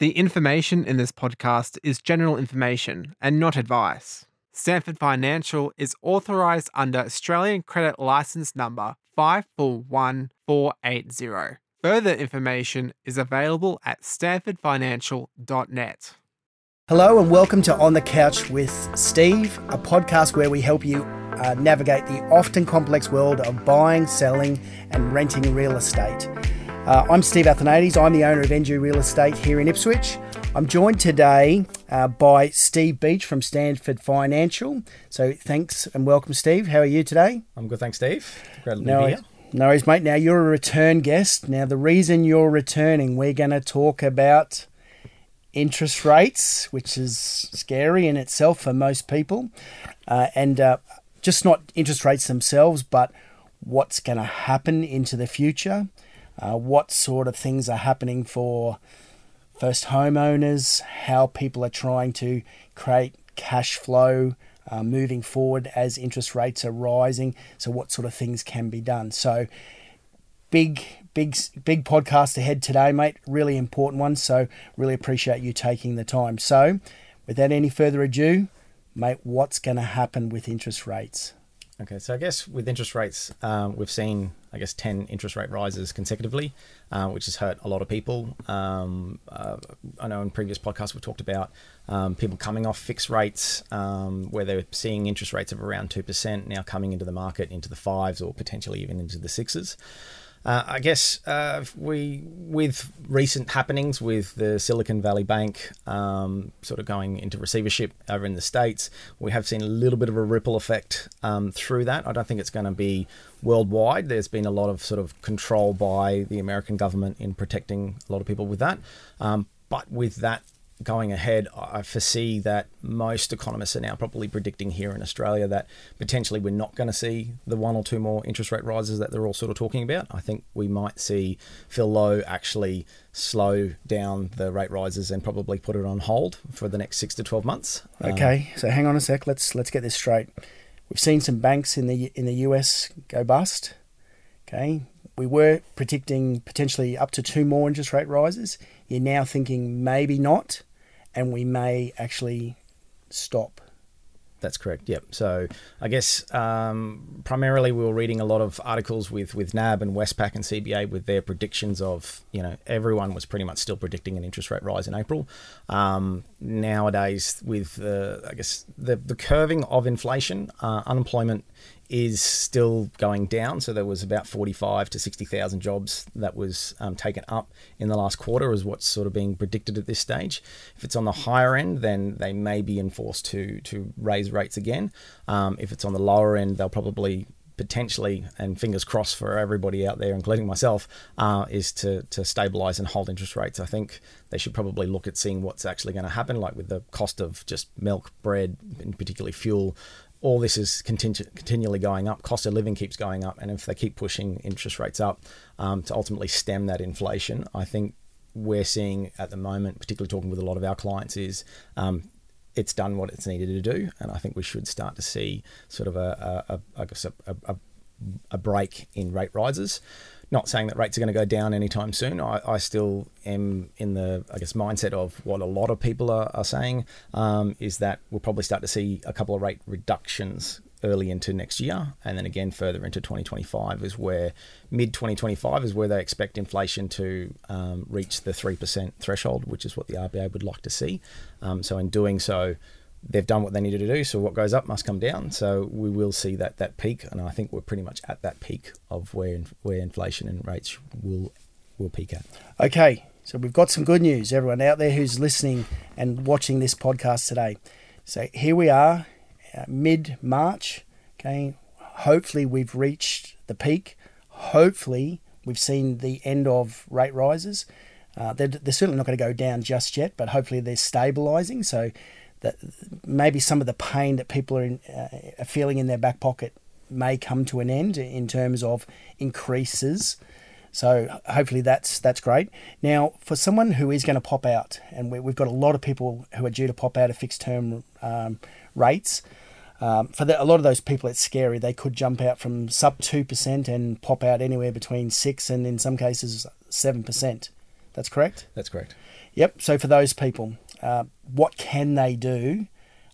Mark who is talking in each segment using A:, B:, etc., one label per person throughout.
A: The information in this podcast is general information and not advice. Stanford Financial is authorized under Australian Credit License Number 541480. Further information is available at stanfordfinancial.net.
B: Hello and welcome to On the Couch with Steve, a podcast where we help you uh, navigate the often complex world of buying, selling, and renting real estate. Uh, I'm Steve Athanates. I'm the owner of NG Real Estate here in Ipswich. I'm joined today uh, by Steve Beach from Stanford Financial. So thanks and welcome, Steve. How are you today?
C: I'm good, thanks, Steve. Great to
B: no,
C: be here.
B: No worries, mate. Now you're a return guest. Now the reason you're returning, we're going to talk about interest rates, which is scary in itself for most people, uh, and uh, just not interest rates themselves, but what's going to happen into the future uh, what sort of things are happening for first homeowners, how people are trying to create cash flow uh, moving forward as interest rates are rising. So, what sort of things can be done? So, big, big, big podcast ahead today, mate. Really important one. So, really appreciate you taking the time. So, without any further ado, mate, what's going to happen with interest rates?
C: Okay, so I guess with interest rates, um, we've seen, I guess, 10 interest rate rises consecutively, uh, which has hurt a lot of people. Um, uh, I know in previous podcasts we've talked about um, people coming off fixed rates um, where they're seeing interest rates of around 2% now coming into the market into the fives or potentially even into the sixes. Uh, I guess uh, we, with recent happenings with the Silicon Valley Bank um, sort of going into receivership over in the States, we have seen a little bit of a ripple effect um, through that. I don't think it's going to be worldwide. There's been a lot of sort of control by the American government in protecting a lot of people with that. Um, but with that going ahead, I foresee that most economists are now probably predicting here in Australia that potentially we're not going to see the one or two more interest rate rises that they're all sort of talking about. I think we might see Phil Lowe actually slow down the rate rises and probably put it on hold for the next six to twelve months.
B: Okay, um, so hang on a sec. Let's let's get this straight. We've seen some banks in the in the US go bust. Okay, we were predicting potentially up to two more interest rate rises. You're now thinking maybe not and we may actually stop.
C: That's correct. Yep. So I guess um, primarily we were reading a lot of articles with with NAB and Westpac and CBA with their predictions of you know everyone was pretty much still predicting an interest rate rise in April. Um, nowadays, with uh, I guess the the curving of inflation, uh, unemployment is still going down. So there was about 45 to 60,000 jobs that was um, taken up in the last quarter, is what's sort of being predicted at this stage. If it's on the higher end, then they may be enforced to to raise rates again. Um, if it's on the lower end, they'll probably potentially, and fingers crossed for everybody out there, including myself, uh, is to to stabilise and hold interest rates. I think they should probably look at seeing what's actually going to happen, like with the cost of just milk, bread, and particularly fuel, all this is continu- continually going up. Cost of living keeps going up, and if they keep pushing interest rates up um, to ultimately stem that inflation, I think we're seeing at the moment, particularly talking with a lot of our clients, is um, it's done what it's needed to do, and I think we should start to see sort of a, a, a I guess a, a, break in rate rises. Not saying that rates are going to go down anytime soon. I, I still am in the, I guess, mindset of what a lot of people are, are saying um, is that we'll probably start to see a couple of rate reductions early into next year, and then again further into 2025 is where mid 2025 is where they expect inflation to um, reach the three percent threshold, which is what the RBA would like to see. Um, so in doing so, they've done what they needed to do. So what goes up must come down. So we will see that that peak, and I think we're pretty much at that peak of where where inflation and rates will will peak at.
B: Okay, so we've got some good news, everyone out there who's listening and watching this podcast today. So here we are, uh, mid March. Okay, hopefully we've reached the peak. Hopefully we've seen the end of rate rises. Uh, they're, they're certainly not going to go down just yet, but hopefully they're stabilising. So that maybe some of the pain that people are, in, uh, are feeling in their back pocket may come to an end in terms of increases. So hopefully that's that's great. Now, for someone who is going to pop out, and we, have got a lot of people who are due to pop out of fixed term um, rates. Um, for the, a lot of those people, it's scary. They could jump out from sub two percent and pop out anywhere between six and in some cases seven percent. That's correct.
C: That's correct.
B: Yep. So for those people, uh, what can they do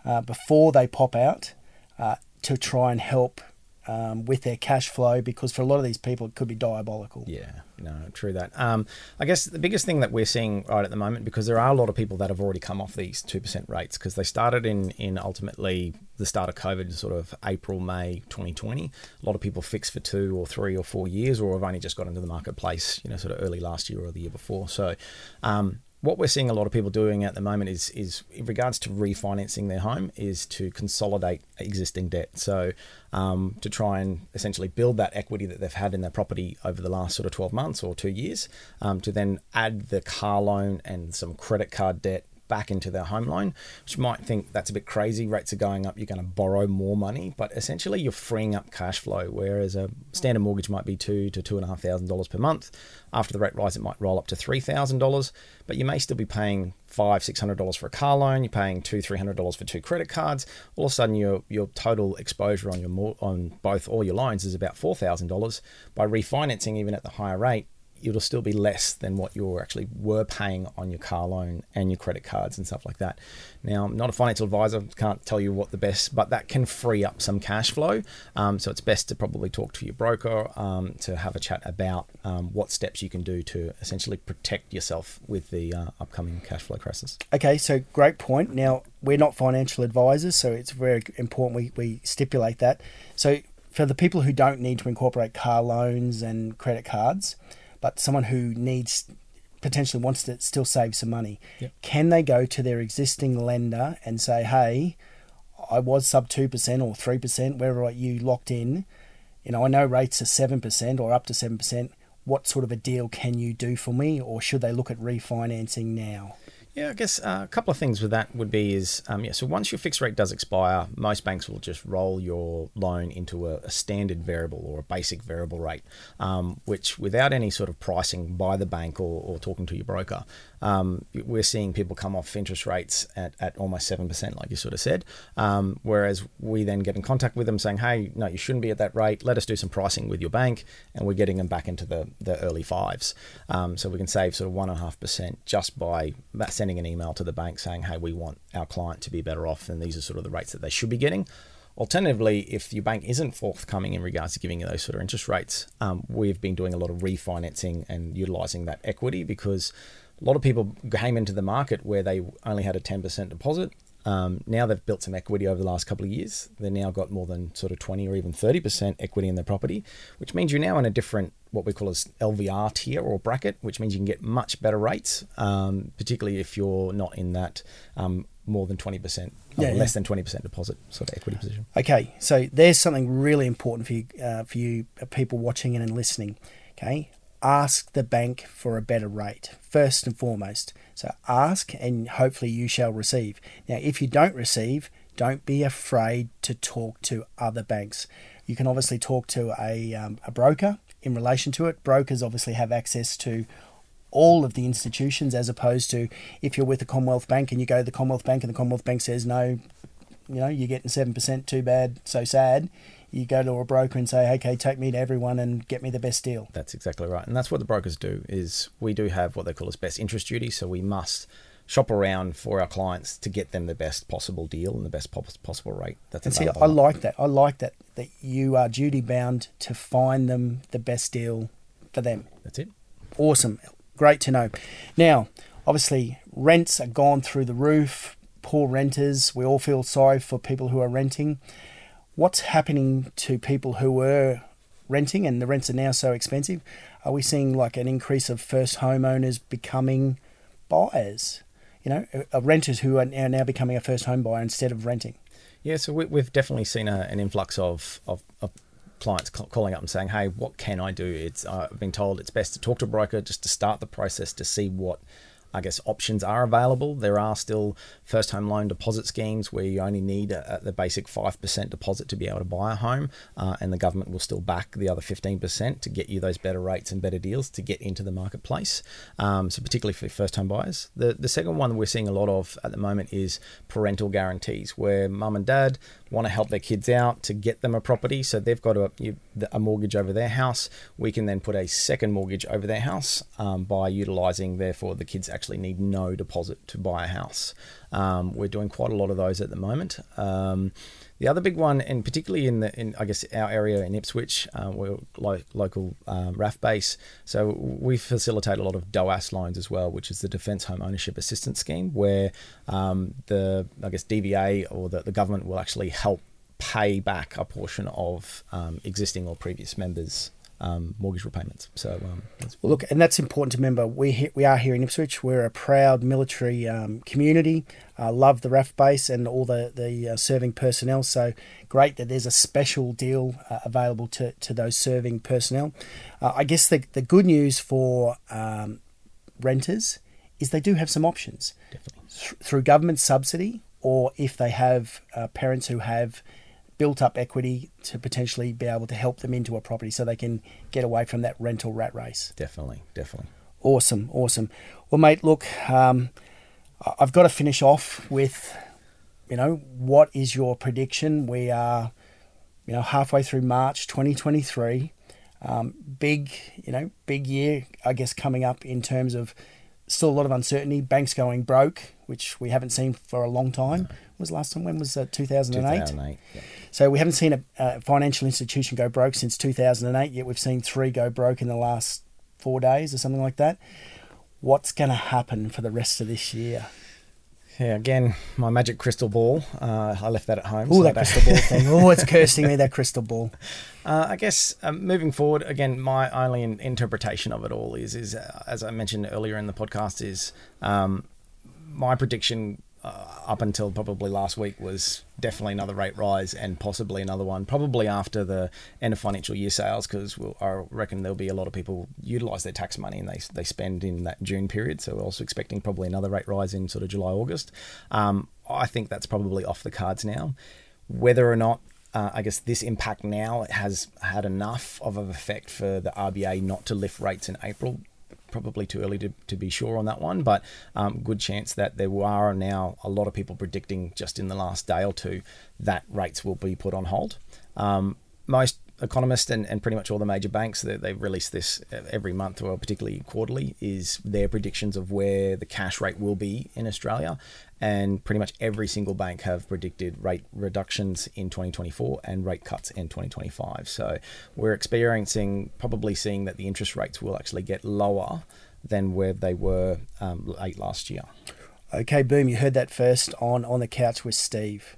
B: uh, before they pop out uh, to try and help um, with their cash flow? Because for a lot of these people, it could be diabolical.
C: Yeah, no, true that. Um, I guess the biggest thing that we're seeing right at the moment, because there are a lot of people that have already come off these two percent rates, because they started in in ultimately the start of COVID, sort of April May 2020. A lot of people fixed for two or three or four years, or have only just got into the marketplace, you know, sort of early last year or the year before. So. Um, what we're seeing a lot of people doing at the moment is is in regards to refinancing their home is to consolidate existing debt. So um, to try and essentially build that equity that they've had in their property over the last sort of 12 months or two years, um, to then add the car loan and some credit card debt back into their home loan, which might think that's a bit crazy. Rates are going up, you're going to borrow more money, but essentially you're freeing up cash flow. Whereas a standard mortgage might be two to two and a half thousand dollars per month. After the rate rise, it might roll up to three thousand dollars, but you may still be paying five, six hundred dollars for a car loan. You're paying two, three hundred dollars for two credit cards. All of a sudden, your your total exposure on your on both all your loans is about four thousand dollars. By refinancing, even at the higher rate, it'll still be less than what you actually were paying on your car loan and your credit cards and stuff like that. Now, I'm not a financial advisor, can't tell you what the best, but that can free up some cash flow. Um, so it's best to probably talk to your broker um, to have a chat about um, what steps you can do to essentially protect yourself with the uh, upcoming cash flow crisis.
B: Okay, so great point. Now, we're not financial advisors, so it's very important we, we stipulate that. So, for the people who don't need to incorporate car loans and credit cards, but someone who needs potentially wants to still save some money,
C: Yep.
B: can they go to their existing lender and say, "Hey, I was sub two percent or three percent, wherever you locked in. You know, I know rates are seven percent or up to seven percent. What sort of a deal can you do for me, or should they look at refinancing now?"
C: Yeah, I guess uh, a couple of things with that would be is um, yeah. So once your fixed rate does expire, most banks will just roll your loan into a, a standard variable or a basic variable rate, um, which without any sort of pricing by the bank or, or talking to your broker, um, we're seeing people come off interest rates at, at almost seven percent, like you sort of said. Um, whereas we then get in contact with them saying, "Hey, no, you shouldn't be at that rate. Let us do some pricing with your bank," and we're getting them back into the the early fives. Um, so we can save sort of one and a half percent just by that sending an email to the bank saying, "Hey, we want our client to be better off, and these are sort of the rates that they should be getting." Alternatively, if your bank isn't forthcoming in regards to giving you those sort of interest rates, um, we've been doing a lot of refinancing and utilizing that equity because a lot of people came into the market where they only had a 10% deposit. Um, now they've built some equity over the last couple of years. They've now got more than sort of 20 or even 30% equity in their property, which means you're now in a different, what we call as LVR tier or bracket, which means you can get much better rates, um, particularly if you're not in that um, more than 20% or
B: Yeah, yeah.
C: less than 20% deposit sort of equity position.
B: Okay, so there's something really important for you, uh, for you uh, people watching and listening. Okay, ask the bank for a better rate first and foremost. So ask, and hopefully you shall receive. Now, if you don't receive, don't be afraid to talk to other banks. You can obviously talk to a, um, a broker in relation to it. Brokers obviously have access to all of the institutions as opposed to if you're with the Commonwealth Bank and you go to the Commonwealth Bank and the Commonwealth Bank says no, you know, you're getting seven percent, too bad, so sad. You go to a broker and say, okay, take me to everyone and get me the best deal.
C: That's exactly right, and that's what the brokers do. Is we do have what they call as best interest duty, so we must shop around for our clients to get them the best possible deal and the best possible rate. That's
B: And see. I like that. I like that that you are duty bound to find them the best deal for them.
C: That's it.
B: Awesome. Great to know. Now, obviously, rents are gone through the roof. Poor renters. We all feel sorry for people who are renting. What's happening to people who were renting and the rents are now so expensive? Are we seeing like an increase of first homeowners becoming buyers? You know, uh, renters who are now becoming a first home buyer instead of renting.
C: Yeah, so we, we've definitely seen a, an influx of, of, of clients calling up and saying, "Hey, what can I do?" It's uh, I've been told it's best to talk to a broker just to start the process to see what I guess options are available. There are still first home loan deposit schemes where you only need a, a- the basic five percent deposit to be able to buy a home, uh, and the government will still back the other fifteen percent to get you those better rates and better deals to get into the marketplace. Um, so particularly for first home buyers. The the second one we're seeing a lot of at the moment is parental guarantees, where mum and dad want to help their kids out to get them a property. So they've got a, a mortgage over their house. We can then put a second mortgage over their house um, by utilizing, therefore, the kids actually need no deposit to buy a house. Um, we're doing quite a lot of those at the moment. Um, the other big one, and particularly in the in I guess our area in Ipswich, uh, we're lo- local um, RAAF base, so we facilitate a lot of DHOAS loans as well, which is the Defence Home Ownership Assistance Scheme, where um, the I guess DVA or the, the government will actually help pay back a portion of um, existing or previous members' um, mortgage repayments. So, um,
B: well, look, and that's important to remember. We we are here in Ipswich. We're a proud military um, community. Uh, love the RAAF base and all the the uh, serving personnel. So great that there's a special deal uh, available to to those serving personnel. Uh, I guess the the good news for um, renters is they do have some options Th- through government subsidy, or if they have uh, parents who have built up equity to potentially be able to help them into a property so they can get away from that rental rat race.
C: Definitely, definitely.
B: Awesome, awesome. Well, mate, look, um, I've got to finish off with, you know, what is your prediction? We are, you know, halfway through March 2023. Um, big, you know, big year, I guess, coming up in terms of still a lot of uncertainty. Banks going broke, which we haven't seen for a long time. was last time? When was uh, 2008? 2008 yeah. So we haven't seen a, a, financial institution go broke since 2008. Yet we've seen three go broke in the last four days or something like that. What's going to happen for the rest of this year?
C: Yeah, again, my magic crystal ball. Uh, I left that at home.
B: Oh, so that crystal ball thing. Oh, it's cursing me, that crystal ball.
C: Uh, I guess um, moving forward, again, my only interpretation of it all is, is uh, as I mentioned earlier in the podcast, is um, my prediction uh, up until probably last week was definitely another rate rise and possibly another one probably after the end of financial year sales because we'll, I reckon there'll be a lot of people utilize their tax money and they, they spend in that June period. So we're also expecting probably another rate rise in sort of July August. Um, I think that's probably off the cards now. Whether or not uh, I guess this impact now has had enough of an effect for the RBA not to lift rates in April probably too early to, to be sure on that one, but um, good chance that there are now a lot of people predicting just in the last day or two that rates will be put on hold. Um, most economists and, and pretty much all the major banks that they, they release this every month or particularly quarterly is their predictions of where the cash rate will be in Australia. And pretty much every single bank have predicted rate reductions in 2024 and rate cuts in 2025 so we're experiencing probably seeing that the interest rates will actually get lower than where they were um, late last year.
B: Okay boom you heard that first on on the couch with Steve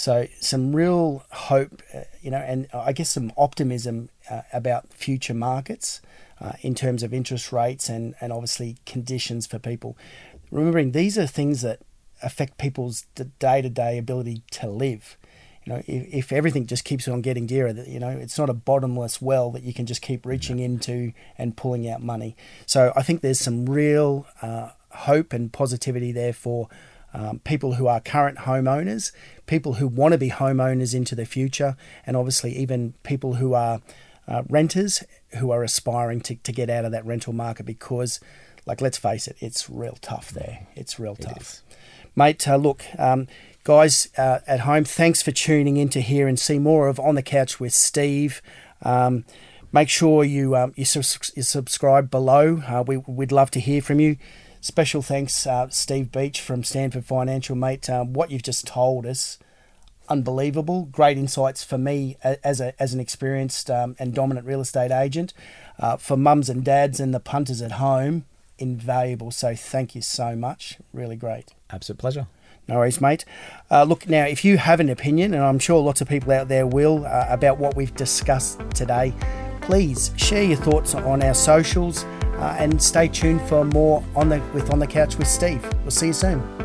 B: so some real hope, uh, you know, and I guess some optimism uh, about future markets uh, in terms of interest rates and, and obviously conditions for people. Remembering these are things that affect people's day to day ability to live. You know, if, if everything just keeps on getting dearer, you know, it's not a bottomless well that you can just keep reaching into and pulling out money. So I think there's some real uh, hope and positivity there for um, people who are current homeowners, people who want to be homeowners into the future, and obviously even people who are uh, renters who are aspiring to, to get out of that rental market because, like, let's face it, it's real tough there. It's real tough. Mate, uh, look, um, guys uh, at home, thanks for tuning in to hear and see more of On the Couch with Steve. Um, make sure you um, you, su- you, subscribe below. Uh, we, we'd love to hear from you. Special thanks, uh, Steve Beach from Stanford Financial, mate. Um, what you've just told us, unbelievable. Great insights for me as a as an experienced um, and dominant real estate agent. Uh, for mums and dads and the punters at home, invaluable. So thank you so much. Really great.
C: Absolute pleasure.
B: No worries, mate. Uh, look, now, if you have an opinion, and I'm sure lots of people out there will, uh, about what we've discussed today, please share your thoughts on our socials Uh, and stay tuned for more on the with on the couch with Steve. We'll see you soon.